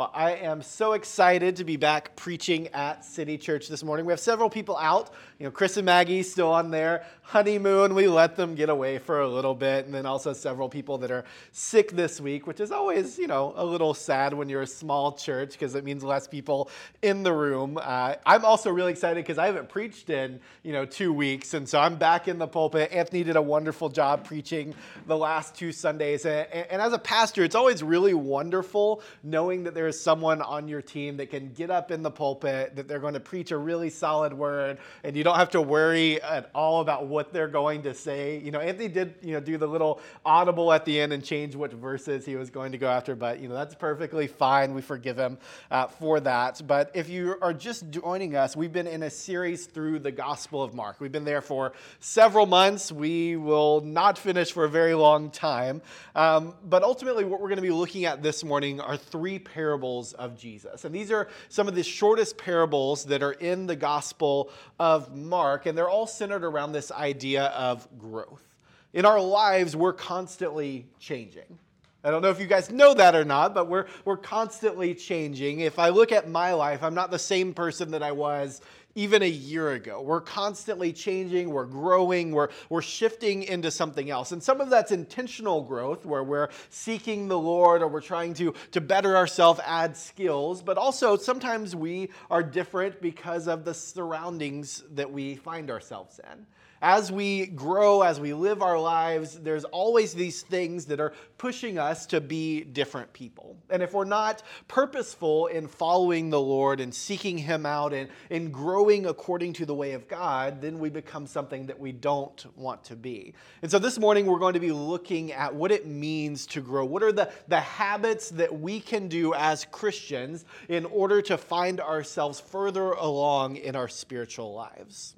Well, I am so excited to be back preaching at City Church this morning. We have several people out. You know, Chris and Maggie still on their honeymoon. We let them get away for a little bit. And then also several people that are sick this week, which is always, you know, a little sad when you're a small church because it means less people in the room. Uh, I'm also really excited because I haven't preached in, you know, two weeks. And so I'm back in the pulpit. Anthony did a wonderful job preaching the last two Sundays. And, and as a pastor, it's always really wonderful knowing that there's there's someone on your team that can get up in the pulpit, that they're going to preach a really solid word, and you don't have to worry at all about what they're going to say. You know, Anthony did, you know, do the little audible at the end and change what verses he was going to go after, but, you know, that's perfectly fine. We forgive him uh, for that. But if you are just joining us, we've been in a series through the Gospel of Mark. We've been there for several months. We will not finish for a very long time. Um, but ultimately, what we're going to be looking at this morning are three parables parables of Jesus. And these are some of the shortest parables that are in the Gospel of Mark, and they're all centered around this idea of growth. In our lives, we're constantly changing. I don't know if you guys know that or not, but we're, we're constantly changing. If I look at my life, I'm not the same person that I was even a year ago. We're constantly changing, we're growing, we're, we're shifting into something else. And some of that's intentional growth where we're seeking the Lord or we're trying to, to better ourselves, add skills. But also, sometimes we are different because of the surroundings that we find ourselves in as we grow, as we live our lives, there's always these things that are pushing us to be different people. And if we're not purposeful in following the Lord and seeking Him out and, and growing according to the way of God, then we become something that we don't want to be. And so this morning, we're going to be looking at what it means to grow. What are the, the habits that we can do as Christians in order to find ourselves further along in our spiritual lives?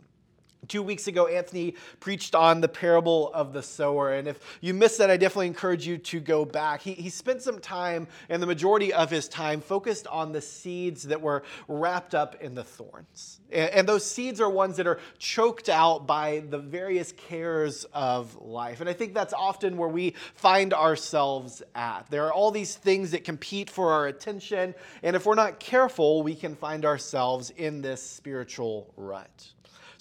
Two weeks ago, Anthony preached on the parable of the sower. And if you missed that, I definitely encourage you to go back. He, he spent some time, and the majority of his time, focused on the seeds that were wrapped up in the thorns. And, and those seeds are ones that are choked out by the various cares of life. And I think that's often where we find ourselves at. There are all these things that compete for our attention. And if we're not careful, we can find ourselves in this spiritual rut.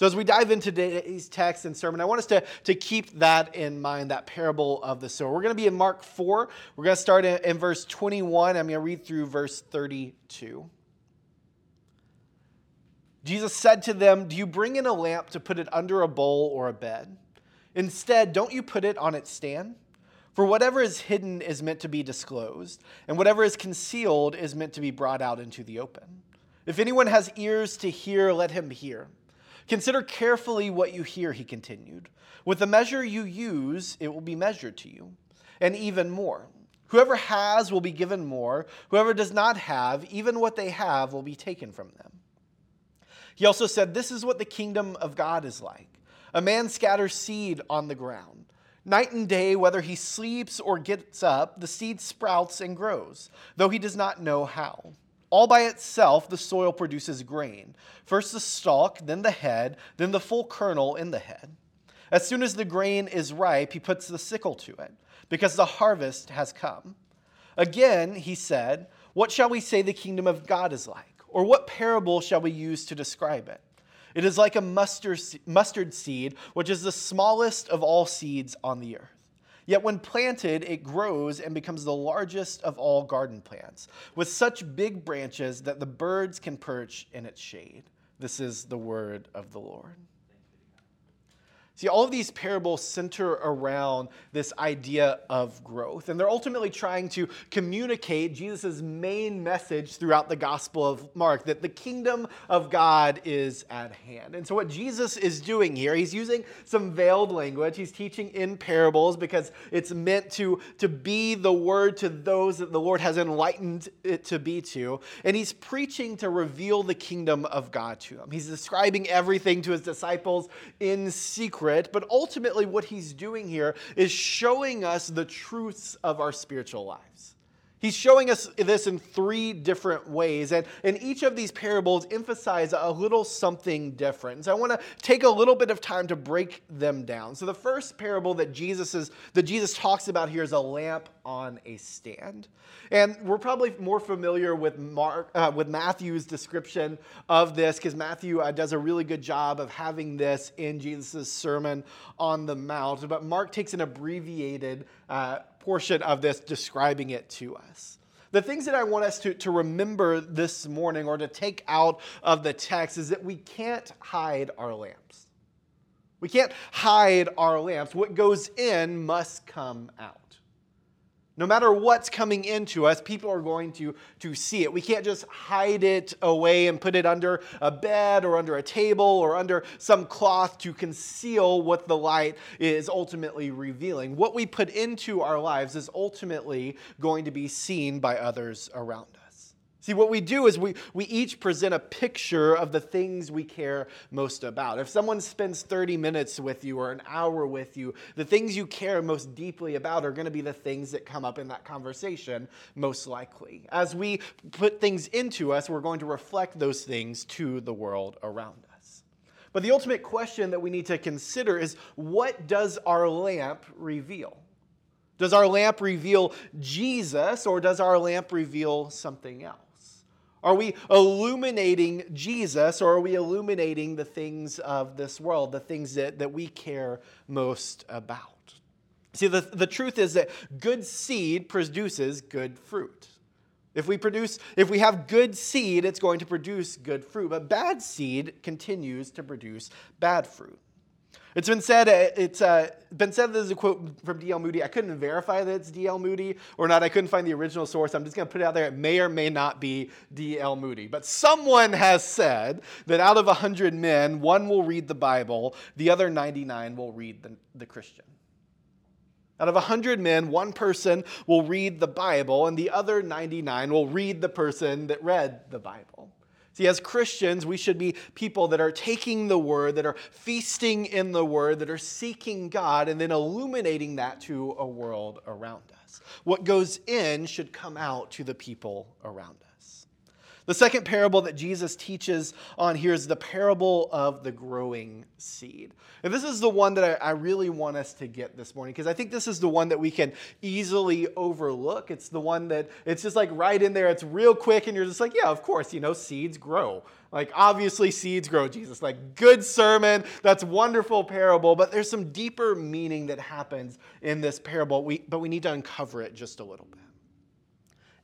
So, as we dive into today's text and sermon, I want us to, to keep that in mind, that parable of the sower. We're going to be in Mark 4. We're going to start in, in verse 21. I'm going to read through verse 32. Jesus said to them, Do you bring in a lamp to put it under a bowl or a bed? Instead, don't you put it on its stand? For whatever is hidden is meant to be disclosed, and whatever is concealed is meant to be brought out into the open. If anyone has ears to hear, let him hear. Consider carefully what you hear, he continued. With the measure you use, it will be measured to you, and even more. Whoever has will be given more. Whoever does not have, even what they have, will be taken from them. He also said, This is what the kingdom of God is like. A man scatters seed on the ground. Night and day, whether he sleeps or gets up, the seed sprouts and grows, though he does not know how. All by itself, the soil produces grain. First the stalk, then the head, then the full kernel in the head. As soon as the grain is ripe, he puts the sickle to it, because the harvest has come. Again, he said, What shall we say the kingdom of God is like? Or what parable shall we use to describe it? It is like a mustard seed, which is the smallest of all seeds on the earth. Yet when planted, it grows and becomes the largest of all garden plants, with such big branches that the birds can perch in its shade. This is the word of the Lord. See, all of these parables center around this idea of growth, and they're ultimately trying to communicate Jesus' main message throughout the Gospel of Mark that the kingdom of God is at hand. And so, what Jesus is doing here, he's using some veiled language. He's teaching in parables because it's meant to, to be the word to those that the Lord has enlightened it to be to. And he's preaching to reveal the kingdom of God to them. He's describing everything to his disciples in secret secret, but ultimately what he's doing here is showing us the truths of our spiritual lives. He's showing us this in three different ways, and, and each of these parables emphasize a little something different. So I want to take a little bit of time to break them down. So the first parable that Jesus is that Jesus talks about here is a lamp on a stand. And we're probably more familiar with Mark, uh, with Matthew's description of this because Matthew uh, does a really good job of having this in Jesus' Sermon on the Mount. But Mark takes an abbreviated uh, portion of this, describing it to us. The things that I want us to, to remember this morning or to take out of the text is that we can't hide our lamps. We can't hide our lamps. What goes in must come out. No matter what's coming into us, people are going to, to see it. We can't just hide it away and put it under a bed or under a table or under some cloth to conceal what the light is ultimately revealing. What we put into our lives is ultimately going to be seen by others around us. See, what we do is we, we each present a picture of the things we care most about. If someone spends 30 minutes with you or an hour with you, the things you care most deeply about are going to be the things that come up in that conversation, most likely. As we put things into us, we're going to reflect those things to the world around us. But the ultimate question that we need to consider is what does our lamp reveal? Does our lamp reveal Jesus or does our lamp reveal something else? Are we illuminating Jesus or are we illuminating the things of this world, the things that, that we care most about? See, the, the truth is that good seed produces good fruit. If we produce, if we have good seed, it's going to produce good fruit. But bad seed continues to produce bad fruit. It's been said, uh, it's uh, been said there's a quote from D.L. Moody. I couldn't verify that it's D.L. Moody or not. I couldn't find the original source. I'm just going to put it out there. It may or may not be D.L. Moody. But someone has said that out of 100 men, one will read the Bible, the other 99 will read the, the Christian. Out of 100 men, one person will read the Bible, and the other 99 will read the person that read the Bible. See, as Christians, we should be people that are taking the word, that are feasting in the word, that are seeking God, and then illuminating that to a world around us. What goes in should come out to the people around us. The second parable that Jesus teaches on here is the parable of the growing seed. And this is the one that I, I really want us to get this morning because I think this is the one that we can easily overlook. It's the one that it's just like right in there, it's real quick, and you're just like, yeah, of course, you know, seeds grow. Like, obviously, seeds grow, Jesus. Like, good sermon. That's wonderful parable. But there's some deeper meaning that happens in this parable, we, but we need to uncover it just a little bit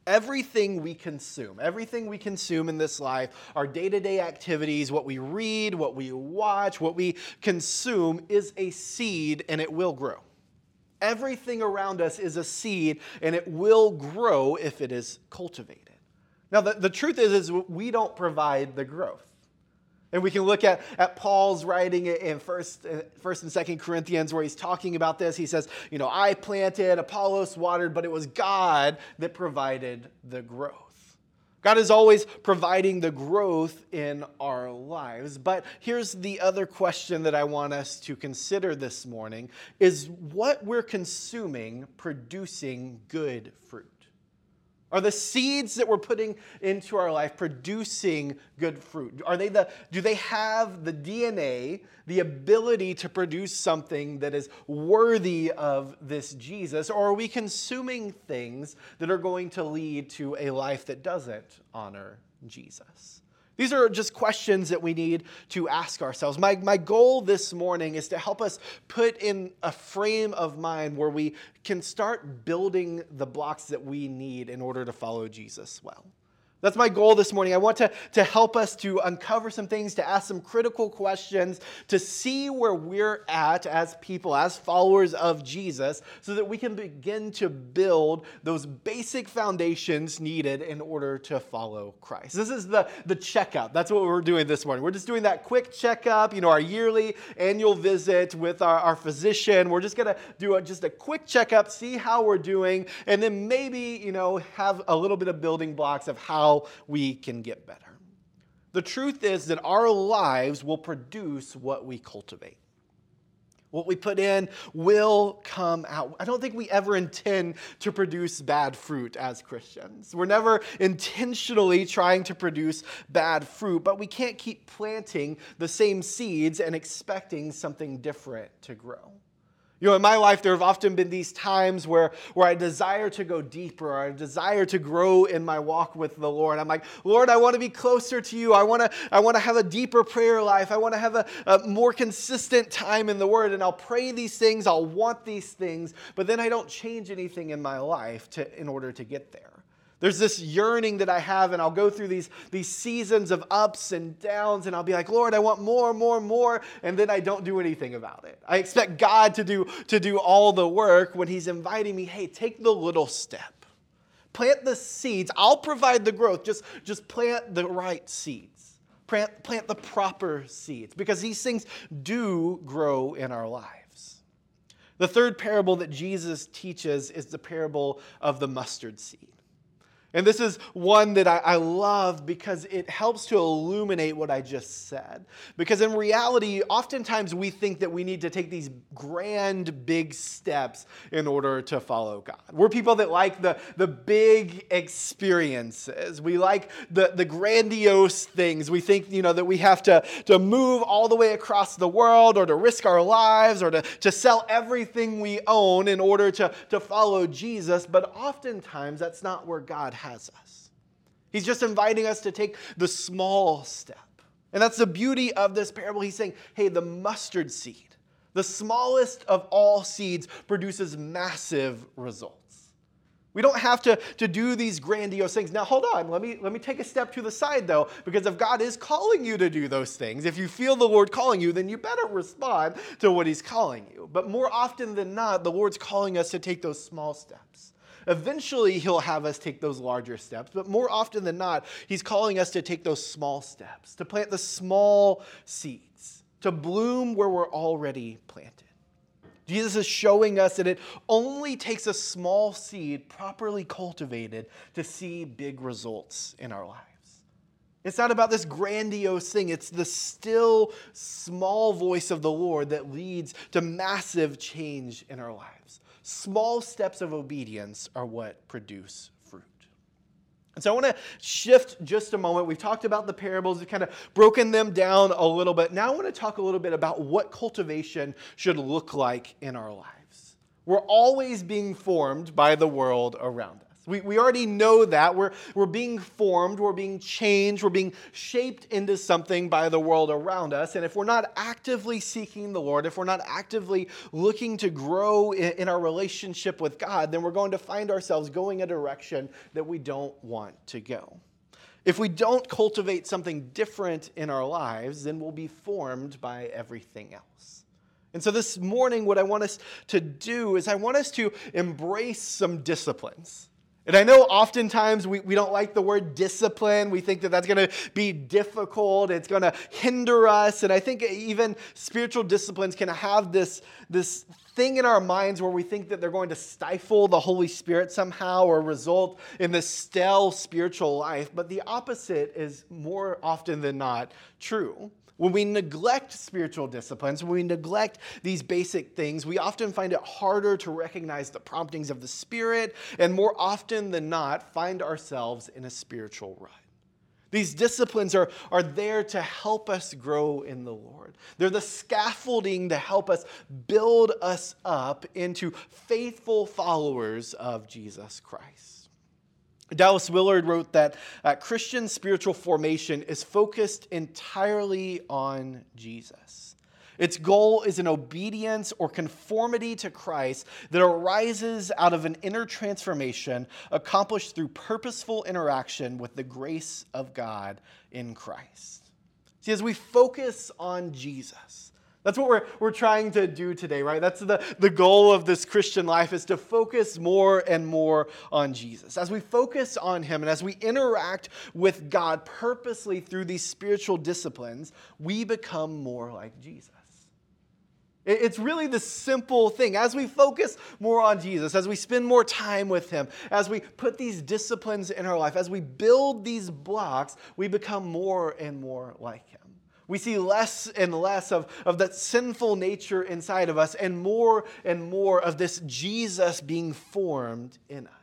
everything we consume, everything we consume in this life, our day to day activities, what we read, what we watch, what we consume is a seed and it will grow. Everything around us is a seed and it will grow if it is cultivated. Now, the, the truth is, is we don't provide the growth. And we can look at, at Paul's writing in first, uh, first and Second Corinthians where he's talking about this. He says, you know, I planted, Apollos watered, but it was God that provided the growth. God is always providing the growth in our lives. But here's the other question that I want us to consider this morning is what we're consuming producing good fruit? Are the seeds that we're putting into our life producing good fruit? Are they the, do they have the DNA, the ability to produce something that is worthy of this Jesus? Or are we consuming things that are going to lead to a life that doesn't honor Jesus? These are just questions that we need to ask ourselves. My, my goal this morning is to help us put in a frame of mind where we can start building the blocks that we need in order to follow Jesus well. That's my goal this morning. I want to, to help us to uncover some things, to ask some critical questions, to see where we're at as people, as followers of Jesus, so that we can begin to build those basic foundations needed in order to follow Christ. This is the, the checkup. That's what we're doing this morning. We're just doing that quick checkup, you know, our yearly annual visit with our, our physician. We're just going to do a, just a quick checkup, see how we're doing, and then maybe, you know, have a little bit of building blocks of how how we can get better. The truth is that our lives will produce what we cultivate. What we put in will come out. I don't think we ever intend to produce bad fruit as Christians. We're never intentionally trying to produce bad fruit, but we can't keep planting the same seeds and expecting something different to grow. You know, in my life, there have often been these times where, where I desire to go deeper, or I desire to grow in my walk with the Lord. I'm like, Lord, I want to be closer to you. I want to, I want to have a deeper prayer life. I want to have a, a more consistent time in the Word. And I'll pray these things, I'll want these things, but then I don't change anything in my life to, in order to get there. There's this yearning that I have, and I'll go through these, these seasons of ups and downs, and I'll be like, Lord, I want more, more, more, and then I don't do anything about it. I expect God to do, to do all the work when He's inviting me, hey, take the little step. Plant the seeds. I'll provide the growth. Just, just plant the right seeds. Plant, plant the proper seeds, because these things do grow in our lives. The third parable that Jesus teaches is the parable of the mustard seed. And this is one that I, I, love because it helps to illuminate what I just said. Because in reality, oftentimes we think that we need to take these grand, big steps in order to follow God. We're people that like the, the big experiences. We like the, the grandiose things. We think, you know, that we have to, to move all the way across the world or to risk our lives or to, to sell everything we own in order to, to follow Jesus. But oftentimes that's not where God has us. He's just inviting us to take the small step. And that's the beauty of this parable. He's saying, hey, the mustard seed, the smallest of all seeds, produces massive results. We don't have to, to do these grandiose things. Now, hold on. Let me, let me take a step to the side, though, because if God is calling you to do those things, if you feel the Lord calling you, then you better respond to what He's calling you. But more often than not, the Lord's calling us to take those small steps. Eventually, He'll have us take those larger steps, but more often than not, He's calling us to take those small steps, to plant the small seeds, to bloom where we're already planted. Jesus is showing us that it only takes a small seed properly cultivated to see big results in our lives. It's not about this grandiose thing. It's the still small voice of the Lord that leads to massive change in our lives. Small steps of obedience are what produce fruit. And so I want to shift just a moment. We've talked about the parables, we've kind of broken them down a little bit. Now I want to talk a little bit about what cultivation should look like in our lives. We're always being formed by the world around us. We, we already know that. We're, we're being formed, we're being changed, we're being shaped into something by the world around us. And if we're not actively seeking the Lord, if we're not actively looking to grow in, in our relationship with God, then we're going to find ourselves going a direction that we don't want to go. If we don't cultivate something different in our lives, then we'll be formed by everything else. And so this morning, what I want us to do is I want us to embrace some disciplines. And I know oftentimes we, we don't like the word discipline. We think that that's going to be difficult. It's going to hinder us. And I think even spiritual disciplines can have this, this thing in our minds where we think that they're going to stifle the Holy Spirit somehow or result in this stale spiritual life. But the opposite is more often than not true. When we neglect spiritual disciplines, when we neglect these basic things, we often find it harder to recognize the promptings of the Spirit, and more often than not, find ourselves in a spiritual rut. These disciplines are, are there to help us grow in the Lord. They're the scaffolding to help us build us up into faithful followers of Jesus Christ. Dallas Willard wrote that uh, Christian spiritual formation is focused entirely on Jesus. Its goal is an obedience or conformity to Christ that arises out of an inner transformation accomplished through purposeful interaction with the grace of God in Christ. See, as we focus on Jesus, that's what we're, we're trying to do today, right? That's the, the goal of this Christian life is to focus more and more on Jesus. As we focus on Him and as we interact with God purposely through these spiritual disciplines, we become more like Jesus. It's really the simple thing. As we focus more on Jesus, as we spend more time with Him, as we put these disciplines in our life, as we build these blocks, we become more and more like Him. We see less and less of, of that sinful nature inside of us and more and more of this Jesus being formed in us.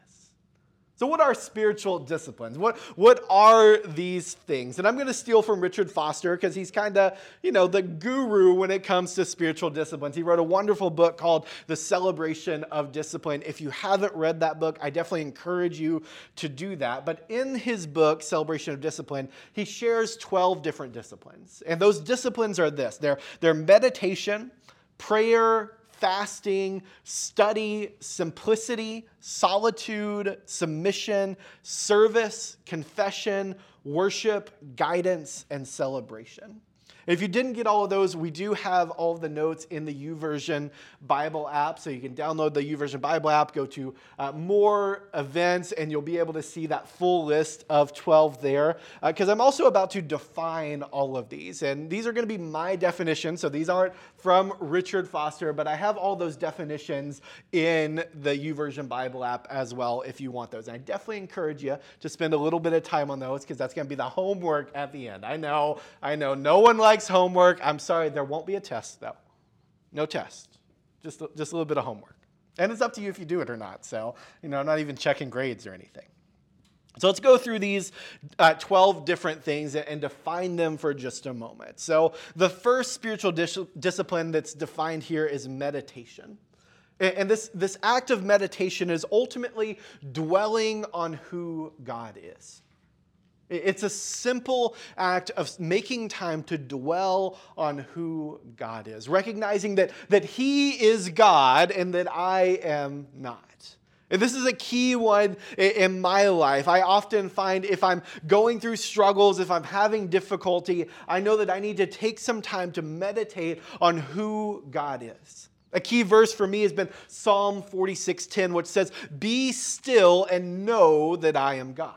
So, what are spiritual disciplines? What, what are these things? And I'm going to steal from Richard Foster because he's kind of, you know, the guru when it comes to spiritual disciplines. He wrote a wonderful book called The Celebration of Discipline. If you haven't read that book, I definitely encourage you to do that. But in his book, Celebration of Discipline, he shares 12 different disciplines. And those disciplines are this they're, they're meditation, prayer, fasting, study, simplicity, solitude, submission, service, confession, worship, guidance, and celebration. If you didn't get all of those, we do have all of the notes in the YouVersion Bible app. So you can download the YouVersion Bible app, go to uh, more events, and you'll be able to see that full list of 12 there. Because uh, I'm also about to define all of these. And these are going to be my definitions. So these aren't from Richard Foster, but I have all those definitions in the YouVersion Bible app as well if you want those. And I definitely encourage you to spend a little bit of time on those because that's going to be the homework at the end. I know, I know, no one likes likes homework. I'm sorry, there won't be a test, though. No test. Just, just a little bit of homework. And it's up to you if you do it or not. So, you know, I'm not even checking grades or anything. So let's go through these uh, 12 different things and define them for just a moment. So, the first spiritual dis- discipline that's defined here is meditation. And this, this act of meditation is ultimately dwelling on who God is. It's a simple act of making time to dwell on who God is, recognizing that, that He is God and that I am not. And this is a key one in my life. I often find if I'm going through struggles, if I'm having difficulty, I know that I need to take some time to meditate on who God is. A key verse for me has been Psalm 46:10, which says, "Be still and know that I am God."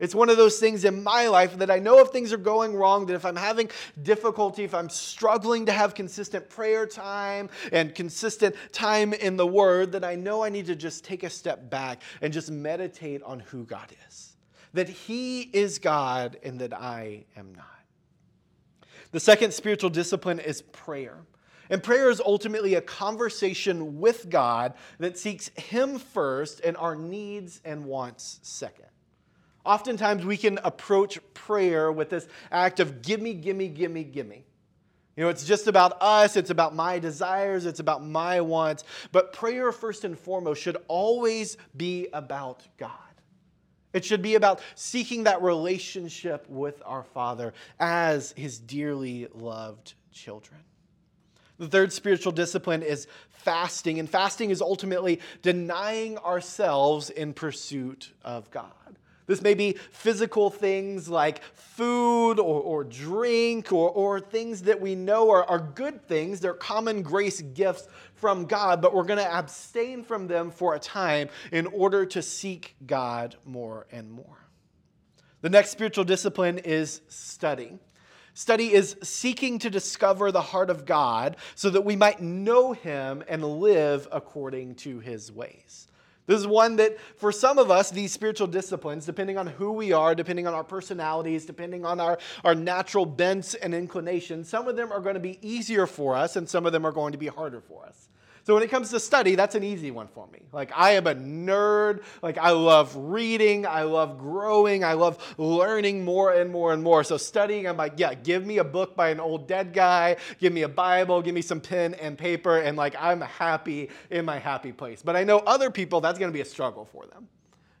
It's one of those things in my life that I know if things are going wrong, that if I'm having difficulty, if I'm struggling to have consistent prayer time and consistent time in the Word, that I know I need to just take a step back and just meditate on who God is. That He is God and that I am not. The second spiritual discipline is prayer. And prayer is ultimately a conversation with God that seeks Him first and our needs and wants second. Oftentimes, we can approach prayer with this act of gimme, gimme, gimme, gimme. You know, it's just about us, it's about my desires, it's about my wants. But prayer, first and foremost, should always be about God. It should be about seeking that relationship with our Father as His dearly loved children. The third spiritual discipline is fasting, and fasting is ultimately denying ourselves in pursuit of God. This may be physical things like food or, or drink or, or things that we know are, are good things. They're common grace gifts from God, but we're going to abstain from them for a time in order to seek God more and more. The next spiritual discipline is study. Study is seeking to discover the heart of God so that we might know Him and live according to His ways. This is one that, for some of us, these spiritual disciplines, depending on who we are, depending on our personalities, depending on our, our natural bents and inclinations, some of them are going to be easier for us and some of them are going to be harder for us. So when it comes to study, that's an easy one for me. Like I am a nerd. Like I love reading. I love growing. I love learning more and more and more. So studying, I'm like, yeah, give me a book by an old dead guy. Give me a Bible. Give me some pen and paper. And like I'm happy in my happy place. But I know other people, that's going to be a struggle for them.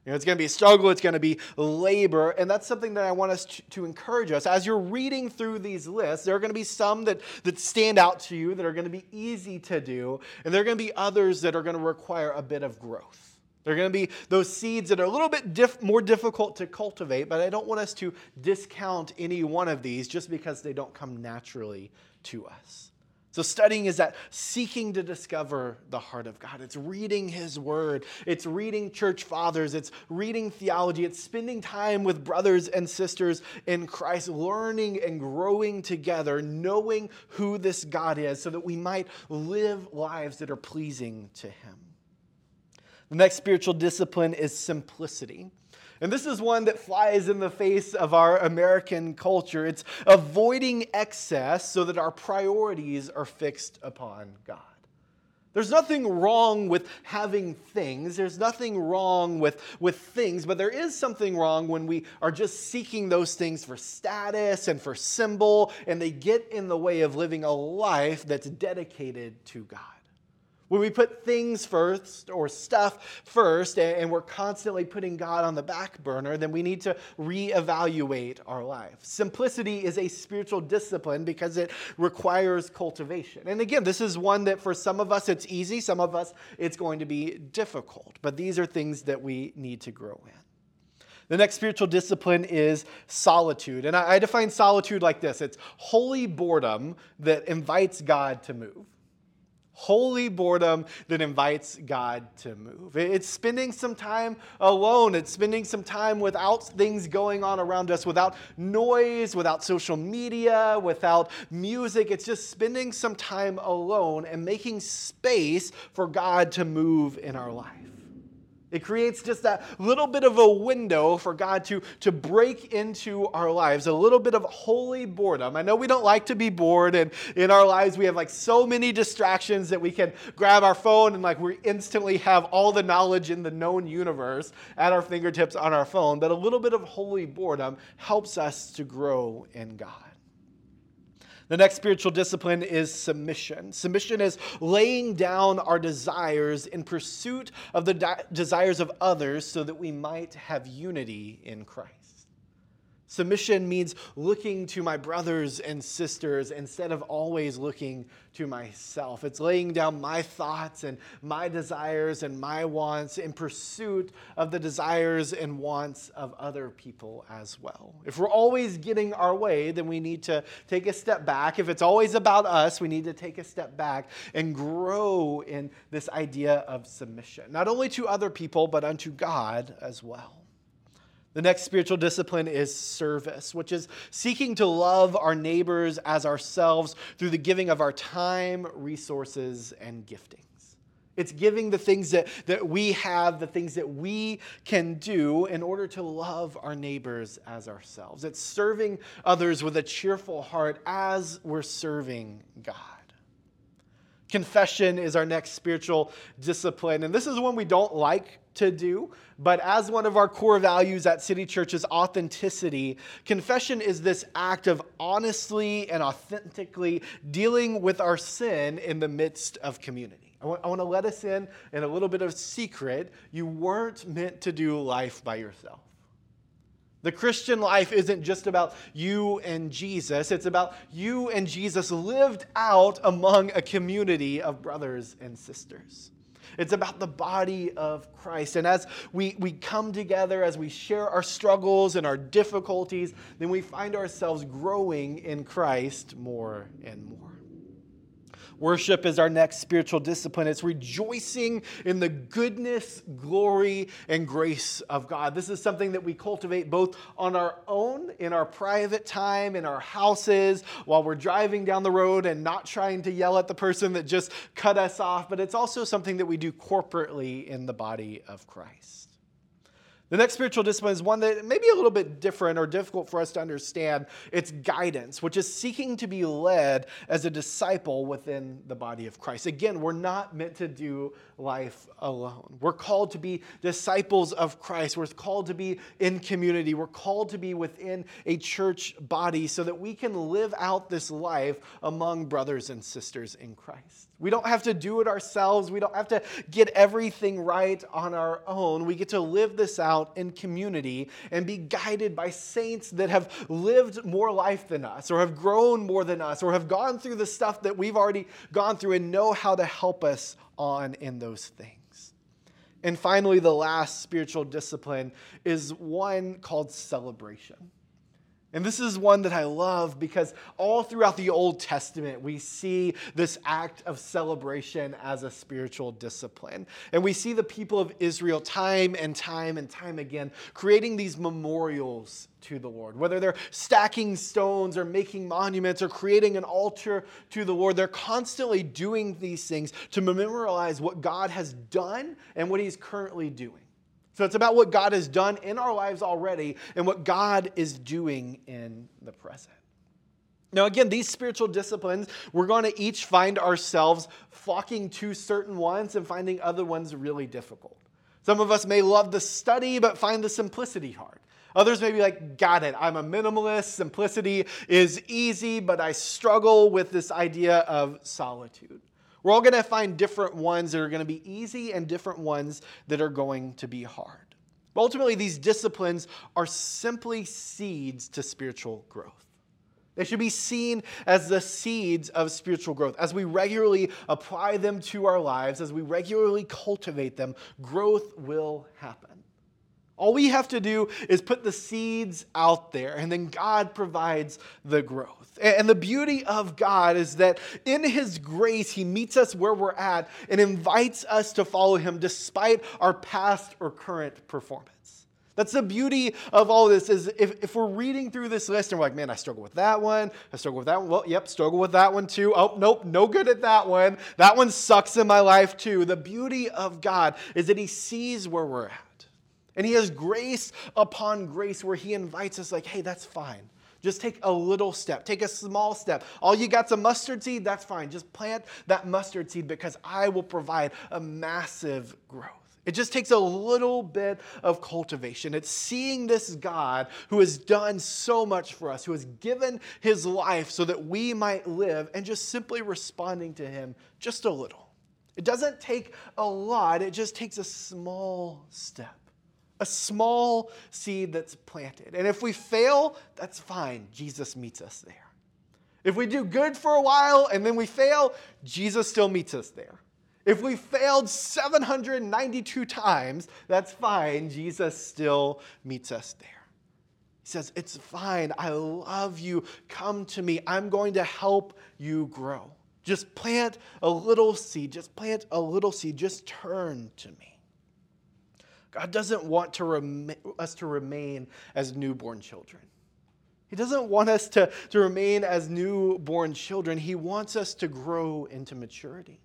You know, it's going to be struggle, it's going to be labor, and that's something that I want us to, to, encourage us. As you're reading through these lists, there are going to be some that, that stand out to you that are going to be easy to do, and there are going to be others that are going to require a bit of growth. There are going to be those seeds that are a little bit diff- more difficult to cultivate, but I don't want us to discount any one of these just because they don't come naturally to us. So, studying is that seeking to discover the heart of God. It's reading His Word, it's reading church fathers, it's reading theology, it's spending time with brothers and sisters in Christ, learning and growing together, knowing who this God is, so that we might live lives that are pleasing to Him. The next spiritual discipline is simplicity. And this is one that flies in the face of our American culture. It's avoiding excess so that our priorities are fixed upon God. There's nothing wrong with having things. There's nothing wrong with, with things, but there is something wrong when we are just seeking those things for status and for symbol, and they get in the way of living a life that's dedicated to God. When we put things first or stuff first and we're constantly putting God on the back burner, then we need to reevaluate our life. Simplicity is a spiritual discipline because it requires cultivation. And again, this is one that for some of us it's easy, some of us it's going to be difficult. But these are things that we need to grow in. The next spiritual discipline is solitude. And I, define solitude like this it's holy boredom that invites God to move holy boredom that invites God to move. It's spending some time alone. It's spending some time without things going on around us, without noise, without social media, without music. It's just spending some time alone and making space for God to move in our life. It creates just that little bit of a window for God to, to break into our lives, a little bit of holy boredom. I know we don't like to be bored, and in our lives we have like so many distractions that we can grab our phone and like we instantly have all the knowledge in the known universe at our fingertips on our phone. But a little bit of holy boredom helps us to grow in God. The next spiritual discipline is submission. Submission is laying down our desires in pursuit of the de- desires of others so that we might have unity in Christ. Submission means looking to my brothers and sisters instead of always looking to myself. It's laying down my thoughts and my desires and my wants in pursuit of the desires and wants of other people as well. If we're always getting our way, then we need to take a step back. If it's always about us, we need to take a step back and grow in this idea of submission, not only to other people, but unto God as well. The next spiritual discipline is service, which is seeking to love our neighbors as ourselves through the giving of our time, resources, and giftings. It's giving the things that, that we have, the things that we can do in order to love our neighbors as ourselves. It's serving others with a cheerful heart as we're serving God. Confession is our next spiritual discipline. And this is one we don't like to do, but as one of our core values at City Church is authenticity, confession is this act of honestly and authentically dealing with our sin in the midst of community. I want, I want to let us in in a little bit of secret. You weren't meant to do life by yourself. The Christian life isn't just about you and Jesus, it's about you and Jesus lived out among a community of brothers and sisters. It's about the body of Christ. And as we, we come together, as we share our struggles and our difficulties, then we find ourselves growing in Christ more and more. Worship is our next spiritual discipline. It's rejoicing in the goodness, glory, and grace of God. This is something that we cultivate both on our own, in our private time, in our houses, while we're driving down the road and not trying to yell at the person that just cut us off, but it's also something that we do corporately in the body of Christ. The next spiritual discipline is one that may be a little bit different or difficult for us to understand. It's guidance, which is seeking to be led as a disciple within the body of Christ. Again, we're not meant to do life alone. We're called to be disciples of Christ. We're called to be in community. We're called to be within a church body so that we can live out this life among brothers and sisters in Christ. We don't have to do it ourselves. We don't have to get everything right on our own. We get to live this out in community and be guided by saints that have lived more life than us, or have grown more than us, or have gone through the stuff that we've already gone through and know how to help us on in those things. And finally, the last spiritual discipline is one called celebration. And this is one that I love because all throughout the Old Testament, we see this act of celebration as a spiritual discipline. And we see the people of Israel time and time and time again creating these memorials to the Lord. Whether they're stacking stones or making monuments or creating an altar to the Lord, they're constantly doing these things to memorialize what God has done and what He's currently doing. So it's about what God has done in our lives already and what God is doing in the present. Now, again, these spiritual disciplines, we're going to each find ourselves flocking to certain ones and finding other ones really difficult. Some of us may love the study, but find the simplicity hard. Others may be like, got it, I'm a minimalist. Simplicity is easy, but I struggle with this idea of solitude. We're all going to find different ones that are going to be easy and different ones that are going to be hard. But ultimately, these disciplines are simply seeds to spiritual growth. They should be seen as the seeds of spiritual growth. As we regularly apply them to our lives, as we regularly cultivate them, growth will happen. All we have to do is put the seeds out there, and then God provides the growth. And the beauty of God is that in His grace, He meets us where we're at and invites us to follow Him despite our past or current performance. That's the beauty of all this is if, if we're reading through this list and we're like, man, I struggle with that one. I struggle with that one. Well, yep, struggle with that one too. Oh, nope, no good at that one. That one sucks in my life too. The beauty of God is that He sees where we're at. And he has grace upon grace where he invites us, like, hey, that's fine. Just take a little step, take a small step. All you got's a mustard seed, that's fine. Just plant that mustard seed because I will provide a massive growth. It just takes a little bit of cultivation. It's seeing this God who has done so much for us, who has given his life so that we might live, and just simply responding to him just a little. It doesn't take a lot, it just takes a small step a small seed that's planted. And if we fail, that's fine. Jesus meets us there. If we do good for a while and then we fail, Jesus still meets us there. If we failed 792 times, that's fine. Jesus still meets us there. He says, It's fine. I love you. Come to me. I'm going to help you grow. Just plant a little seed. Just plant a little seed. Just turn to me. God doesn't want to rem- us to remain as newborn children. He doesn't want us to, to remain as newborn children. He wants us to grow into maturity.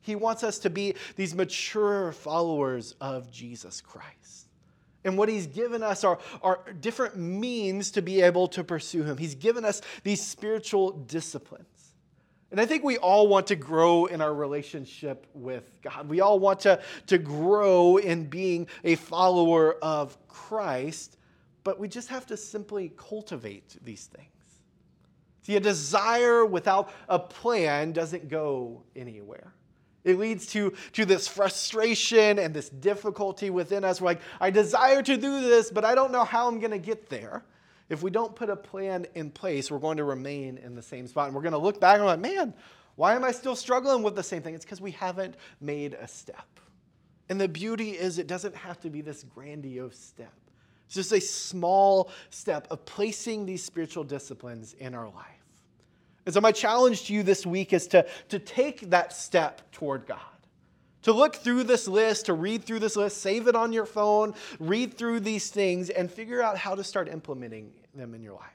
He wants us to be these mature followers of Jesus Christ. And what he's given us are, are different means to be able to pursue him. He's given us these spiritual disciplines. And I think we all want to grow in our relationship with God. We all want to, to grow in being a follower of Christ, but we just have to simply cultivate these things. See, a desire without a plan doesn't go anywhere. It leads to, to this frustration and this difficulty within us. We're like, I desire to do this, but I don't know how I'm going to get there if we don't put a plan in place, we're going to remain in the same spot. And we're going to look back and like, man, why am I still struggling with the same thing? It's because we haven't made a step. And the beauty is, it doesn't have to be this grandiose step. It's just a small step of placing these spiritual disciplines in our life. And so, my challenge to you this week is to, to take that step toward God to look through this list, to read through this list, save it on your phone, read through these things, and figure out how to start implementing them in your life.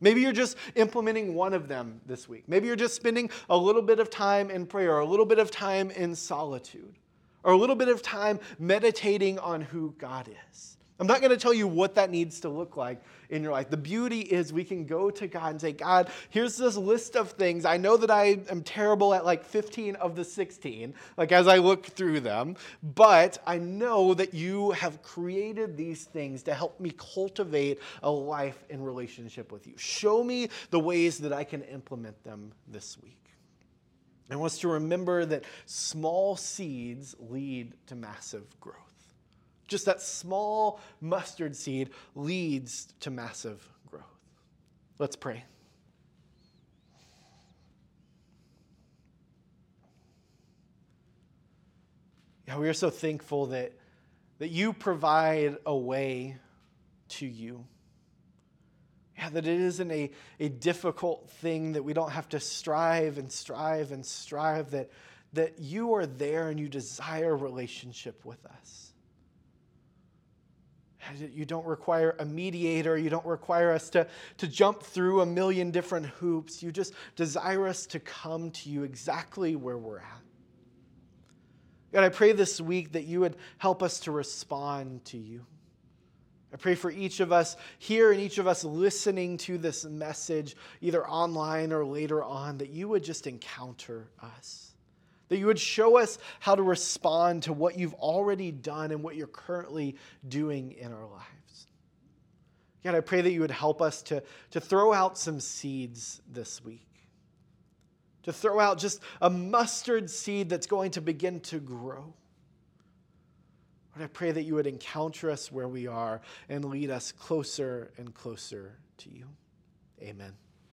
Maybe you're just implementing one of them this week. Maybe you're just spending a little bit of time in prayer, or a little bit of time in solitude, or a little bit of time meditating on who God is. I'm not going to tell you what that needs to look like in your life. The beauty is we can go to God and say, God, here's this list of things. I know that I am terrible at like 15 of the 16, like as I look through them, but I know that you have created these things to help me cultivate a life in relationship with you. Show me the ways that I can implement them this week. I want us to remember that small seeds lead to massive growth. Just that small mustard seed leads to massive growth. Let's pray. Yeah, we are so thankful that, that you provide a way to you. Yeah, that it isn't a, a difficult thing, that we don't have to strive and strive and strive, that, that you are there and you desire relationship with us. You don't require a mediator. You don't require us to, to jump through a million different hoops. You just desire us to come to you exactly where we're at. God, I pray this week that you would help us to respond to you. I pray for each of us here and each of us listening to this message, either online or later on, that you would just encounter us. That you would show us how to respond to what you've already done and what you're currently doing in our lives. God, I pray that you would help us to, to throw out some seeds this week. To throw out just a mustard seed that's going to begin to grow Lord, I pray that you would encounter us where we are and lead us closer and closer to you. Amen.